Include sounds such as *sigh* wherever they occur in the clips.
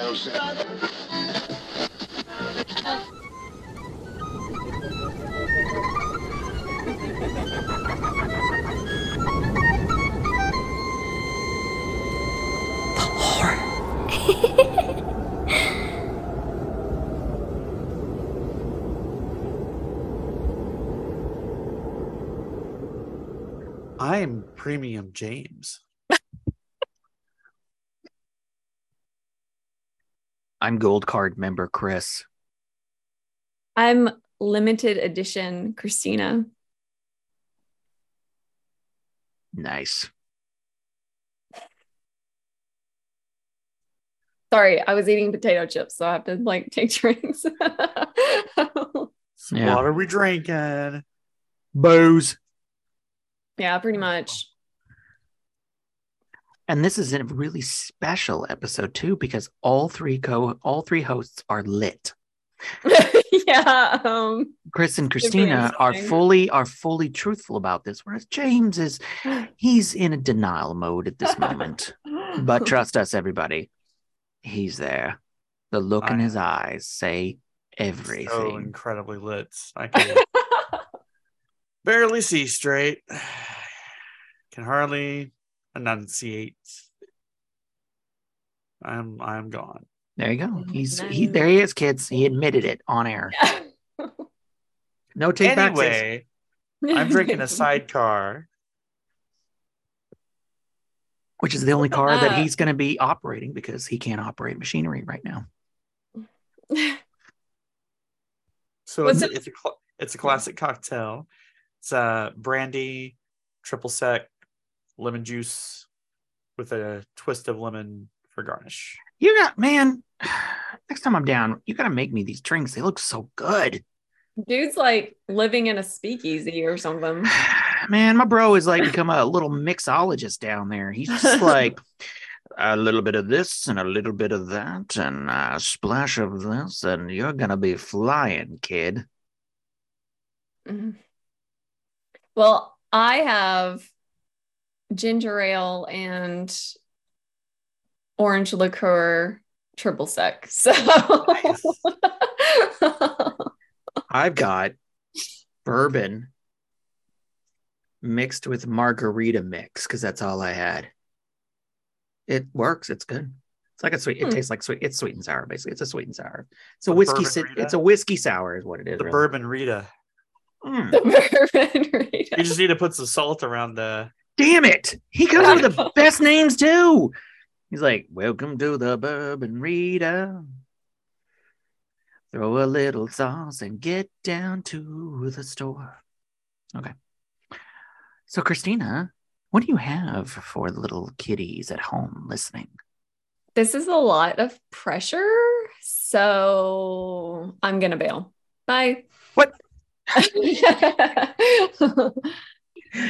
*laughs* I'm Premium James. I'm gold card member Chris. I'm limited edition Christina. Nice. Sorry, I was eating potato chips, so I have to like take drinks. *laughs* Yeah. What are we drinking? Booze. yeah, pretty much. And this is a really special episode too because all three co all three hosts are lit. *laughs* yeah. Um, Chris and Christina are fully are fully truthful about this, whereas James is *gasps* he's in a denial mode at this moment. But *laughs* trust us, everybody, he's there. The look in his eyes say So everything. incredibly lit. I can *laughs* barely see straight. *sighs* Can hardly enunciate. I'm I'm gone. There you go. He's he there he is, kids. He admitted it on air. *laughs* No take back. Anyway, I'm drinking a *laughs* sidecar. which is the only car that Uh. he's going to be operating because he can't operate machinery right now. *laughs* So it's, it- it's a cl- it's a classic cocktail. It's a brandy, triple sec, lemon juice with a twist of lemon for garnish. You got man. *sighs* Next time I'm down, you got to make me these drinks. They look so good. Dude's like living in a speakeasy or something. *sighs* Man, my bro is like become a little mixologist down there. He's just *laughs* like a little bit of this and a little bit of that and a splash of this, and you're gonna be flying, kid. Mhm. Well, I have ginger ale and orange liqueur triple sec. *laughs* So I've got bourbon mixed with margarita mix because that's all I had. It works. It's good. It's like a sweet. It Hmm. tastes like sweet. It's sweet and sour. Basically, it's a sweet and sour. It's a The whiskey. bourbon si- It's a whiskey sour, is what it is. The really. bourbon Rita. Mm. the *laughs* bourbon Rita. You just need to put some salt around the. Damn it! He comes with the *laughs* best names too. He's like, "Welcome to the bourbon Rita." Throw a little sauce and get down to the store. Okay. So, Christina, what do you have for the little kiddies at home listening? This is a lot of pressure. So I'm going to bail. Bye. What? *laughs*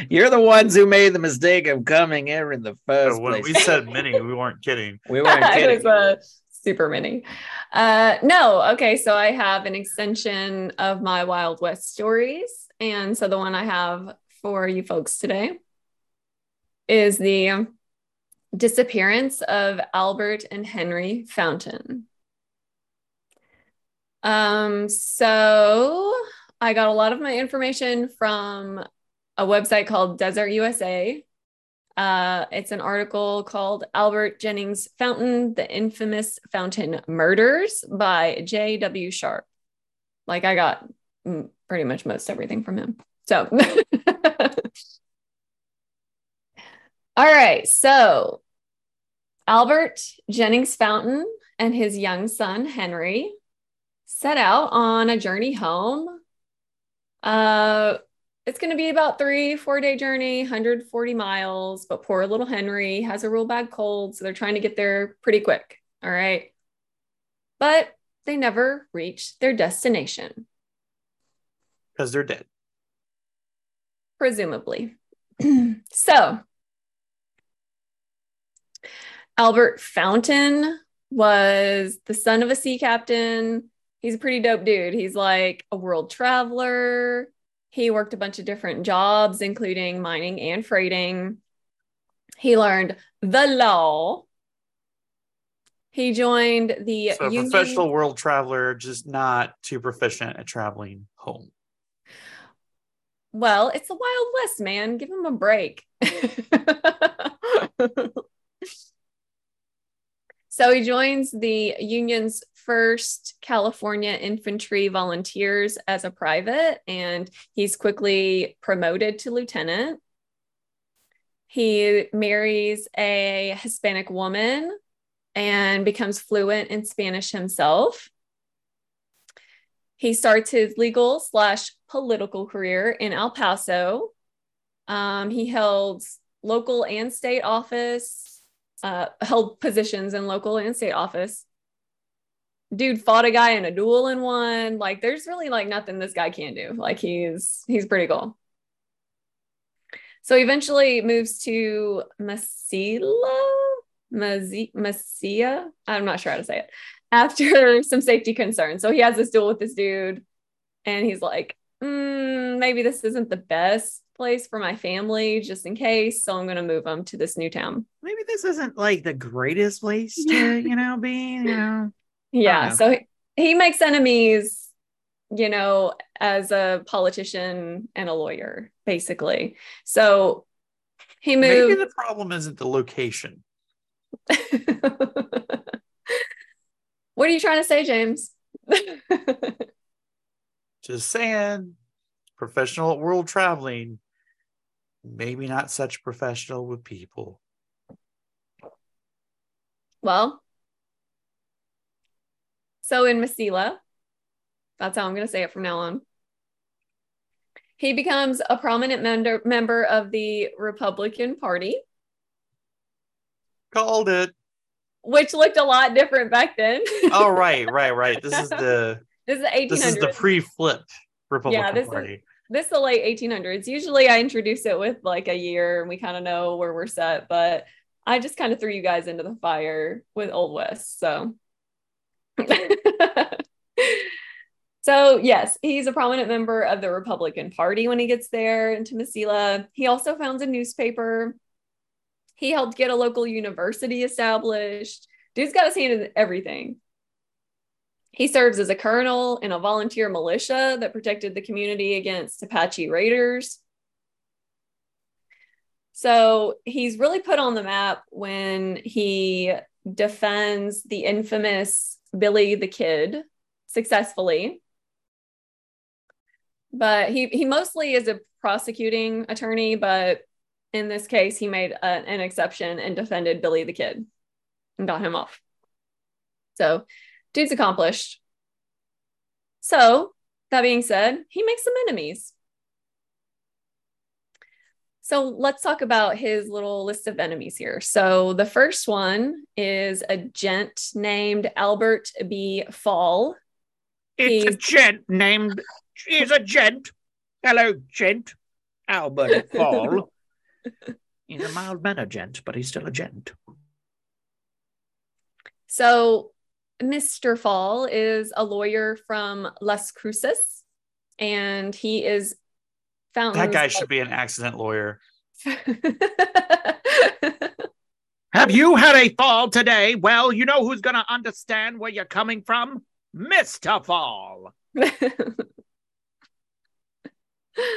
You're the ones who made the mistake of coming here in the first when place. we said mini, we weren't kidding. *laughs* we weren't *laughs* it kidding. was a super mini. Uh, no, okay. So I have an extension of my Wild West stories. And so the one I have for you folks today is the disappearance of Albert and Henry Fountain. Um, so I got a lot of my information from a website called Desert USA. Uh, it's an article called Albert Jennings Fountain, The Infamous Fountain Murders by J.W. Sharp. Like I got pretty much most everything from him. So, *laughs* all right. So, Albert Jennings Fountain and his young son, Henry, set out on a journey home. Uh, it's going to be about three, four day journey, 140 miles. But poor little Henry has a real bad cold. So they're trying to get there pretty quick. All right. But they never reach their destination, Because they're dead. presumably. *clears throat* so Albert Fountain was the son of a sea captain. He's a pretty dope dude. He's like a world traveler. He worked a bunch of different jobs, including mining and freighting. He learned the law. He joined the So a Union. professional world traveler, just not too proficient at traveling home. Well, it's the Wild West, man. Give him a break. *laughs* *laughs* so he joins the Union's first California Infantry Volunteers as a private, and he's quickly promoted to lieutenant. He marries a Hispanic woman and becomes fluent in Spanish himself. He starts his legal slash political career in El Paso. Um, he held local and state office, uh, held positions in local and state office. Dude fought a guy in a duel and won. Like, there's really like nothing this guy can do. Like, he's he's pretty cool. So eventually moves to Masila, Masia. I'm not sure how to say it. After *laughs* some safety concerns, so he has this duel with this dude, and he's like, mm, maybe this isn't the best place for my family, just in case. So I'm going to move them to this new town. Maybe this isn't like the greatest place to, *laughs* you know, be, you know. Oh, yeah. So he, he makes enemies, you know, as a politician and a lawyer, basically. So he moved. Maybe the problem isn't the location. *laughs* what are you trying to say, James? *laughs* Just saying, professional world traveling, maybe not such professional with people. well, so in Masila, that's how I'm going to say it from now on. He becomes a prominent member member of the Republican Party, Called it. which looked a lot different back then. Oh, *laughs* right, right, right. This is the this is the 1800s. this is the pre-flip Republican this is- Party. this is the late 1800s. Usually I introduce it with like a year and we kind of know where we're set, but I just kind of threw you guys into the fire with Old West. So *laughs* So yes, he's a prominent member of the Republican Party when he gets there in Temecula. He also founds a newspaper. He helped get a local university established. Dude's got his hand in everything. He serves as a colonel in a volunteer militia that protected the community against Apache raiders. So he's really put on the map when he defends the infamous Billy the Kid successfully. But he, he mostly is a prosecuting attorney, but in this case, he made a, an exception and defended Billy the Kid and got him off. So, dude's accomplished. So, that being said, he makes some enemies. So let's talk about his little list of enemies here. So the first one is a gent named Albert B. Fall. It's a gent named. He's a gent. Hello, gent. Albert *laughs* Fall. he's a mild mannered gent, but he's still a gent. So Mr. Fall is a lawyer from Las Cruces, and he is found That guy should be an accident lawyer. *laughs* Have you had a fall today? Well, you know who's going to understand where you're coming from? Mr. Fall. *laughs*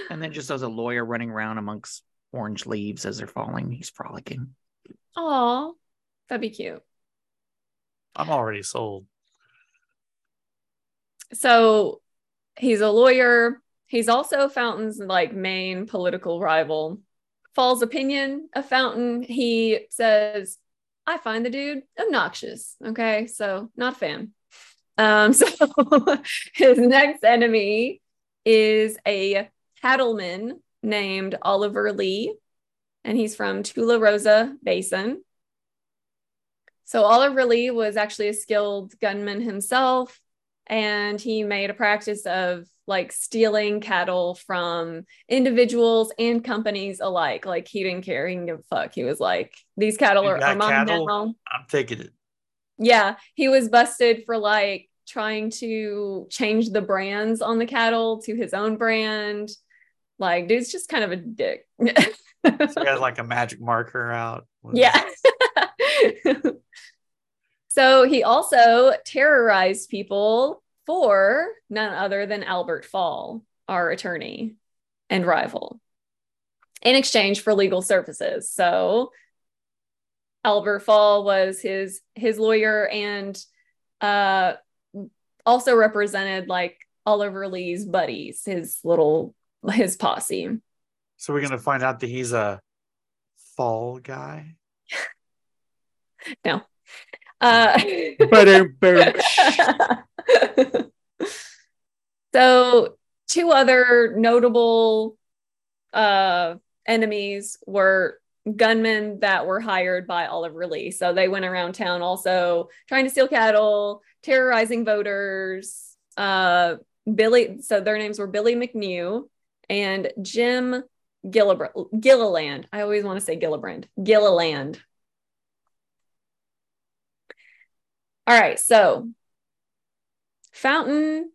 And then just as a lawyer running around amongst orange leaves as they're falling, he's frolicking. Aw, that'd be cute. I'm already sold. So he's a lawyer. He's also Fountain's like main political rival. Fall's opinion of Fountain, he says, I find the dude obnoxious. Okay, so not a fan. Um, *laughs* so his next enemy is a cattleman named Oliver Lee, and he's from Tularosa Basin. So Oliver Lee was actually a skilled gunman himself and he made a practice of like stealing cattle from individuals and companies alike. Like he didn't care, he didn't give a fuck. He was like, these cattle are, are mine now. I'm taking it. Yeah, he was busted for like trying to change the brands on the cattle to his own brand. Like, dude's just kind of a dick. *laughs* So he has like a magic marker out. yeah. *laughs* *laughs* So he also terrorized people for none other than Albert Fall, our attorney and rival, in exchange for legal services. So Albert Fall was his his lawyer and uh, also represented like Oliver Lee's buddies, his little his posse. So we're gonna find out that he's a fall guy. *laughs* no. Uh, *laughs* so two other notable uh, enemies were gunmen that were hired by Oliver Lee. So they went around town also trying to steal cattle, terrorizing voters. Uh, Billy, so their names were Billy McNew and Jim Gillibrand. Gilliland. I always want to say Gillibrand. Gilliland. All right, so Fountain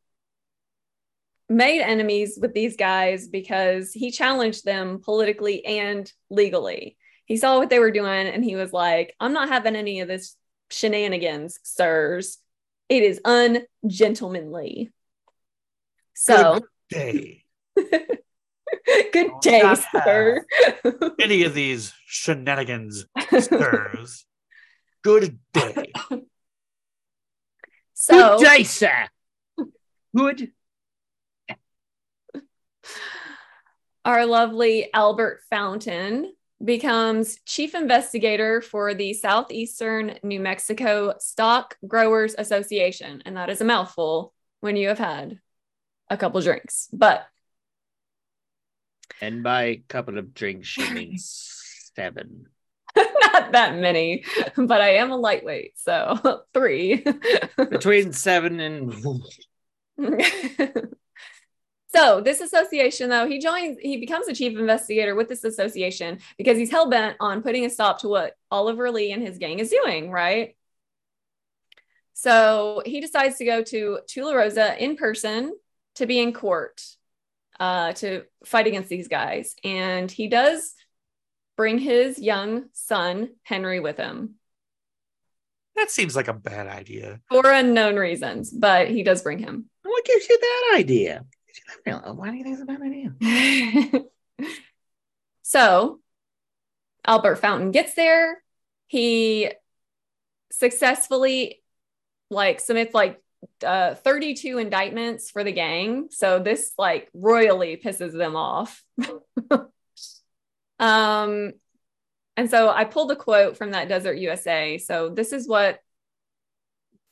made enemies with these guys because he challenged them politically and legally. He saw what they were doing and he was like, I'm not having any of this shenanigans, sirs. It is ungentlemanly. So, Good day. *laughs* good day, sir. Any of these shenanigans, sirs. *laughs* Good day. *laughs* so, Good day, sir. Good. our lovely Albert Fountain becomes chief investigator for the Southeastern New Mexico Stock Growers Association. And that is a mouthful when you have had a couple drinks. But And by a couple of drinks, she means seven. *laughs* not that many, but I am a lightweight. So *laughs* three. Between *laughs* seven and so this association though he joins he becomes a chief investigator with this association because he's hell-bent on putting a stop to what oliver lee and his gang is doing right so he decides to go to tularosa in person to be in court uh, to fight against these guys and he does bring his young son henry with him That seems like a bad idea. for unknown reasons but he does bring him what gives you that idea? Why do you think it's a bad idea? *laughs* so Albert Fountain gets there. He successfully like submits like uh, 32 indictments for the gang. So this like royally pisses them off. *laughs* um and so I pulled a quote from that Desert USA. So this is what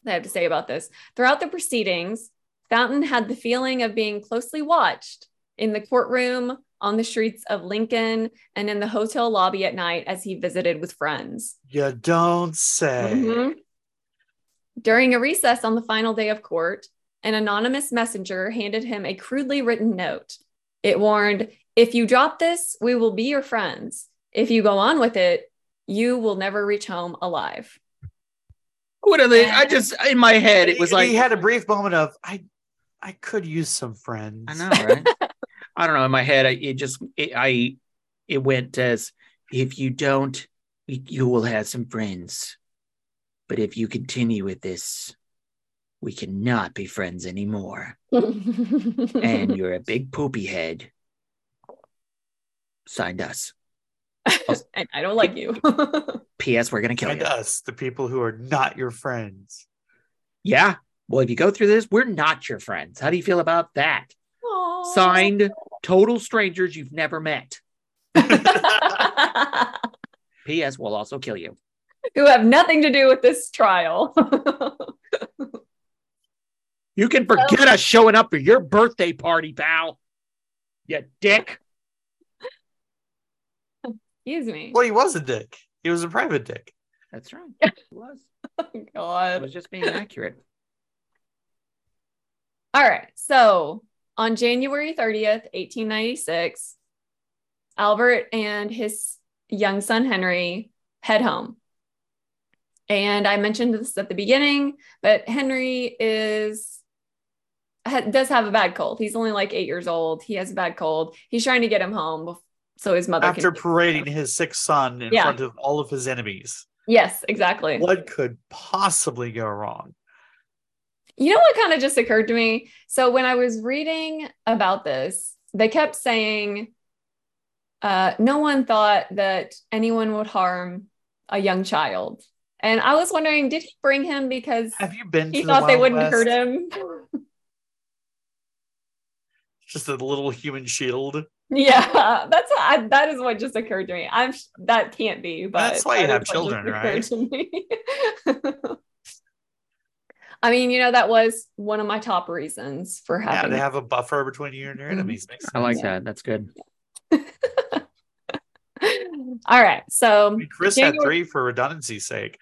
they have to say about this. Throughout the proceedings, Fountain had the feeling of being closely watched in the courtroom, on the streets of Lincoln, and in the hotel lobby at night as he visited with friends. You don't say. Mhm. During a recess on the final day of court, an anonymous messenger handed him a crudely written note. It warned, If you drop this, we will be your friends. If you go on with it, you will never reach home alive. What are they? I just in my head it was He- like he had a brief moment of I I could use some friends. I know, right? I don't know. In my head, I, it just it, I it went as if you don't, you, you will have some friends, but if you continue with this, we cannot be friends anymore. *laughs* And you're a big poopy head. Signed us. *laughs* and I don't like you. *laughs* P.S. We're gonna kill And you. us, the people who are not your friends. Yeah. Well, if you go through this, we're not your friends. How do you feel about that? Aw. Signed, total strangers you've never met. *laughs* P.S. We'll also kill you. Who have nothing to do with this trial. You can forget us showing up for your birthday party, pal. You dick. Excuse me. Well, he was a dick. He was a private dick. That's right. *laughs* It was. Oh I God. was just being accurate. All right. So on January 30th, 1896, Albert and his young son Henry head home. And I mentioned this at the beginning, but Henry is ha- does have a bad cold. He's only like eight years old. He has a bad cold. He's trying to get him home bef- so his mother After parading his sick son in Yeah. front of all of his enemies. Yes, exactly. What could possibly go wrong? You know what kind of just occurred to me? So when I was reading about this, they kept saying uh, no one thought that anyone would harm a young child. And I was wondering, did he bring him because Have you been he to the thought they wouldn't hurt him? *laughs* Just a little human shield. Yeah, *laughs* that's I, that is what just occurred to me. I'm that can't be, but That's why you that have is what just children, right? me. *laughs* I mean, you know, that was one of my top reasons for having. Yeah, having. they have a buffer between you and your Mhm. enemies. Makes I like sense. that. That's good. *laughs* All right, so I mean, Chris had three for redundancy's sake.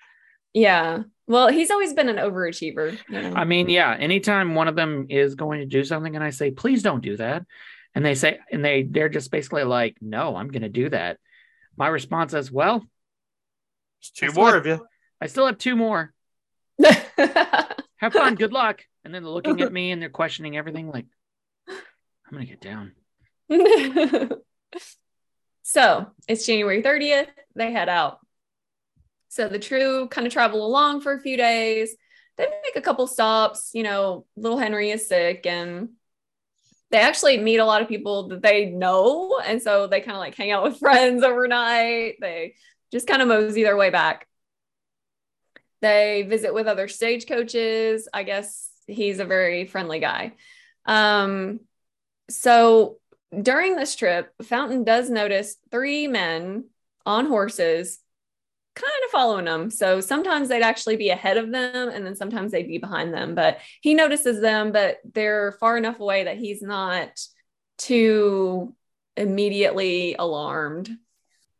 yeah, well, he's always been an overachiever. You know? I mean, yeah, anytime one of them is going to do something and I say, please don't do that. And they say, and they, they're just basically like, no, I'm going to do that. My response is, well, There's two more what- of you. I still have two more. *laughs* Have fun. Good luck. And then they're looking at *laughs* me and they're questioning everything like, I'm going to get down. *laughs* so it's January 30th. They head out. So the crew kind of travel along for a few days. They make a couple stops. You know, little Henry is sick and they actually meet a lot of people that they know. And so they kind of like hang out with *laughs* friends overnight. They just kind of mosey their way back. They visit with other stage coaches. I guess he's a very friendly guy. Um, so during this trip, Fountain does notice three men on horses kind of following them. So sometimes they'd actually be ahead of them and then sometimes they'd be behind them. But he notices them, but they're far enough away that he's not too immediately alarmed.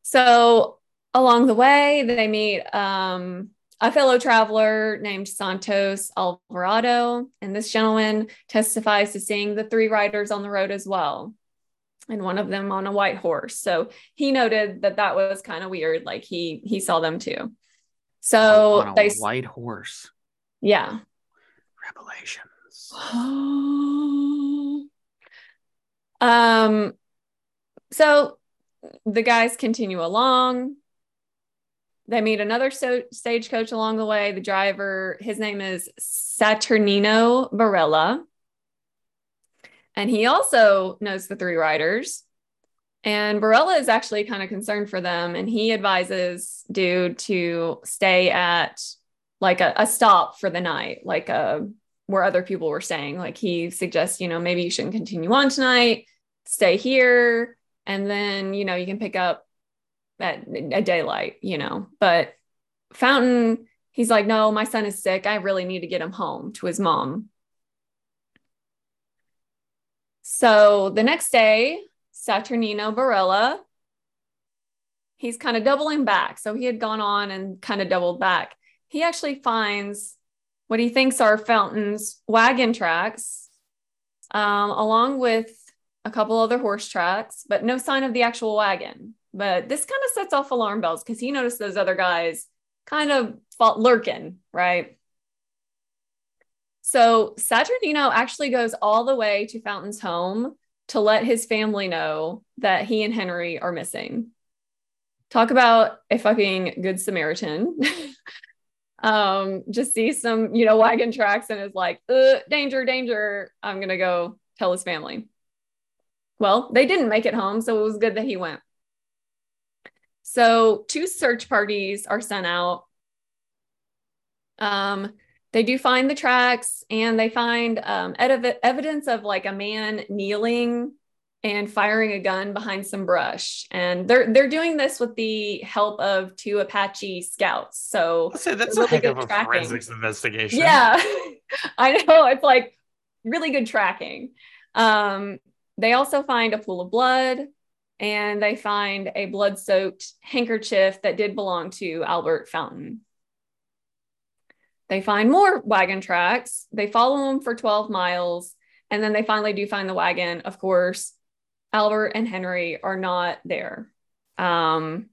So along the way, they meet um, a fellow traveler named Santos Alvarado. And this gentleman testifies to seeing the three riders on the road as well and one of them on a white horse. So he noted that that was kind of weird. Like he he saw them too. So on a they white horse. yeah. Revelations. *gasps* um. So the guys continue along. They meet another so- stagecoach along the way. The driver, his name is Saturnino Varela. And he also knows the three riders. And Barella is actually kind of concerned for them. And he advises Dude to stay at like a, a stop for the night, like a, where other people were staying. Like he suggests, you know, maybe you shouldn't continue on tonight, stay here. And then, you know, you can pick up at, at daylight, you know. But Fountain, he's like, no, my son is sick. I really need to get him home to his mom. So the next day, Saturnino Barella, he's kind of doubling back. So he had gone on and kind of doubled back. He actually finds what he thinks are Fountain's wagon tracks, um, along with a couple other horse tracks, but no sign of the actual wagon. But this kind of sets off alarm bells because he noticed those other guys kind of lurking, right? So Saturnino actually goes all the way to Fountain's home to let his family know that he and Henry are missing. Talk about a fucking good Samaritan. *laughs* um, just see some, you know, wagon tracks and is like, danger, danger. I'm gonna go tell his family. Well, they didn't make it home, so it was good that he went. So two search parties are sent out. Um, they do find the tracks and they find um, ev- evidence of like a man kneeling and firing a gun behind some brush. And they're they're doing this with the help of two Apache scouts. So say that's Really a good of a tracking. forensics investigation. yeah, *laughs* I know it's like really good tracking. Um, they also find a pool of blood and they find a blood soaked handkerchief that did belong to Albert Fountain. They find more wagon tracks. They follow them for 12 miles. And then they finally do find the wagon. Of course, Albert and Henry are not there. Um,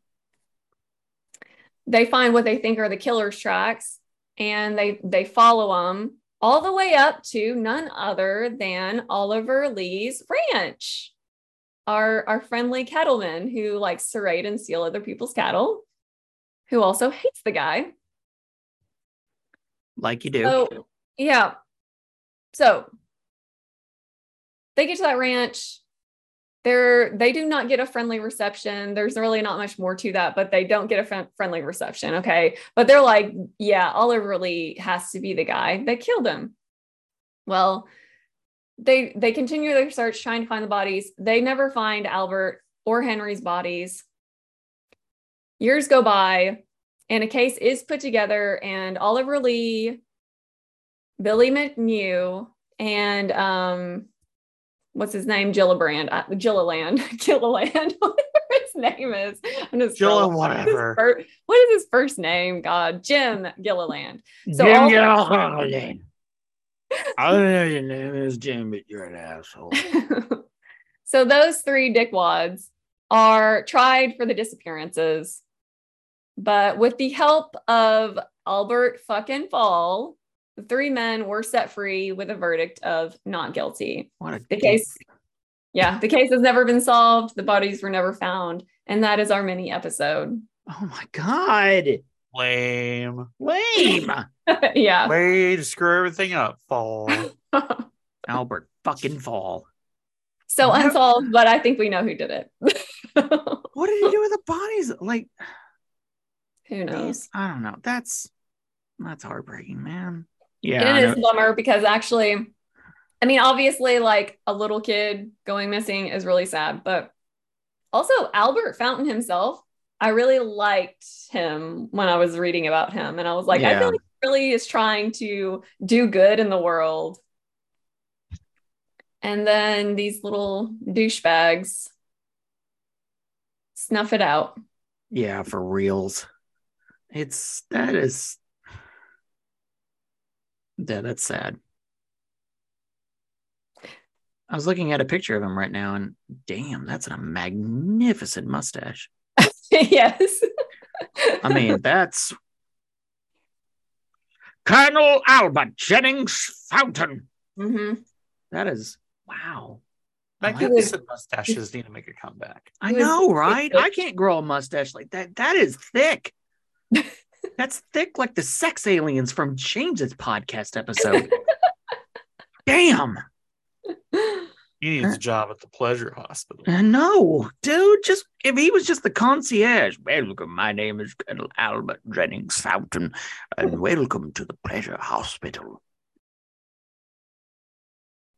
they find what they think are the killer's tracks and they they follow them all the way up to none other than Oliver Lee's ranch. Our, our friendly cattleman who likes to raid and steal other people's cattle. who also hates the guy. Like you do. So, yeah. So they get to that ranch. They're they do not get a friendly reception. There's really not much more to that, but they don't get a fri- friendly reception. Okay. But they're like, yeah, Oliver really has to be the guy that killed him. Well, they they continue their search trying to find the bodies. They never find Albert or Henry's bodies. Years go by and a case is put together and Oliver Lee, Billy McNew, and um what's his name? Gillibrand, uh, Gilliland, *laughs* Gilliland, *laughs* whatever his name is. I'm just scrolling. What is his whatever. what is his first name? God, Jim Gilliland. So Jim Gilliland. *laughs* I don't know your name is Jim, but you're an asshole. so those three dickwads are tried for the disappearances, but with the help of Albert fucking Fall, the three men were set free with a verdict of not guilty. What a The dick. case, yeah, the case has never been solved. The bodies were never found, and that is our mini episode. Oh my god. Lame. Lame. *laughs* yeah. Way to screw everything up. Fall. *laughs* Albert fucking fall. so unsolved, but I think we know who did it. *laughs* What did he do with the bodies? Like who knows? I don't know. That's that's heartbreaking, man. Yeah. It is a bummer because actually, I mean, obviously, like a little kid going missing is really sad, but also Albert Fountain himself, I really liked him when I was reading about him. And I was like, I feel like he really is trying to do good in the world. And then these little douchebags snuff it out. Yeah, for reals. It's that is yeah, that's sad. I was looking at a picture of him right now, and damn, that's a magnificent mustache. *laughs* yes. I mean, that's Colonel Albert Jennings Fountain. hmm That is wow. I like Magnificent mustaches need to make a comeback. I know, right? I can't grow a mustache like that. That is thick. *laughs* That's thick like the sex aliens from James's podcast episode. *laughs* Damn. He needs a job at the pleasure hospital. No, dude, just if he was just the concierge. Welcome, my name is Colonel Albert Jennings Fountain, and welcome to the Pleasure Hospital.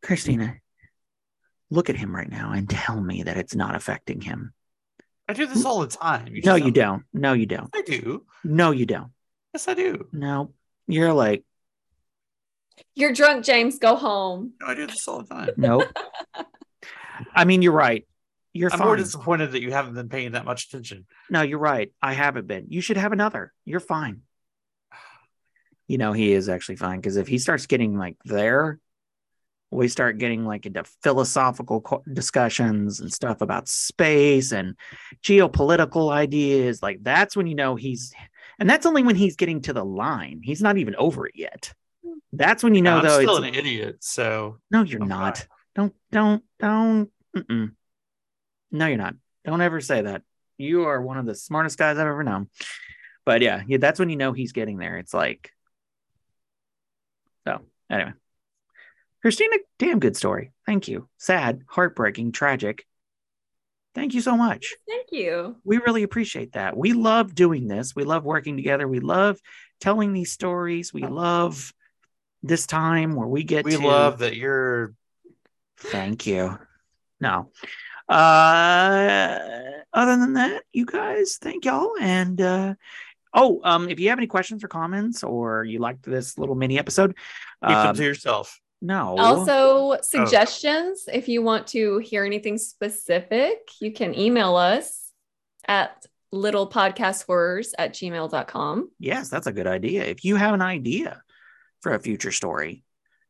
Christina, look at him right now and tell me that it's not affecting him. I do this all the time. No, just you don't. No, you don't. I do. No, you don't. Yes, I do. No, you're like, You're drunk, James. Go home. No, I do this all the time. nope. I mean, you're right. You're I'm fine. more disappointed that you haven't been paying that much attention. No, you're right. I haven't been. You should have another. You're fine. You know, he is actually fine because if he starts getting like there, we start getting like into philosophical discussions and stuff about space and geopolitical ideas. Like that's when you know he's, and that's only when he's getting to the line. He's not even over it yet. That's when you know, I'm though. still it's, an idiot, so no, you're I'm not. fine. Don't, don't, don't. Mm-mm. No, you're not. Don't ever say that. You are one of the smartest guys I've ever known. But yeah, yeah, that's when you know he's getting there. It's like, so anyway, Christina, damn good story. Thank you. Sad, heartbreaking, tragic. Thank you so much. Thank you. We really appreciate that. We love doing this. We love working together. We love telling these stories. We love this time where we get we to love that you're Thank you. No. Uh other than that, you guys, thank y'all. And uh oh, um, if you have any questions or comments or you liked this little mini episode, keep them um, to yourself. No. Also, suggestions. If you want to hear anything specific, you can email us at littlepodcasthorrors at gmail.com. Yes, that's a good idea. If you have an idea for a future story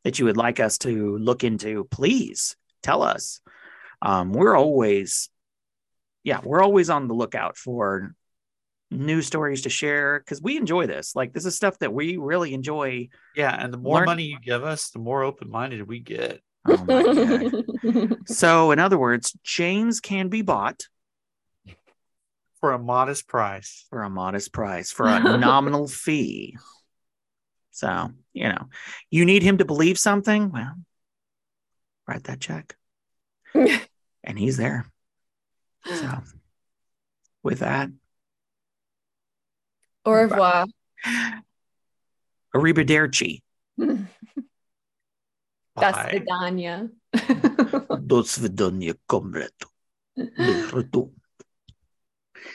that you would like us to look into, please tell us. Um, we're always, yeah, we're always on the lookout for new stories to share because we enjoy this. Like, this is stuff that we really enjoy. Yeah, and the more Learn- money you give us, the more open minded we get. Oh my God. *laughs* so, in other words, James can be bought. for a modest price. for a modest price, for a *laughs* nominal fee. So, you know, you need him to believe something. Well, write that check. *laughs* and he's there. So, with that, Au revoir. Arrivederci. *laughs* Das Vidania. Do svidania kompletu.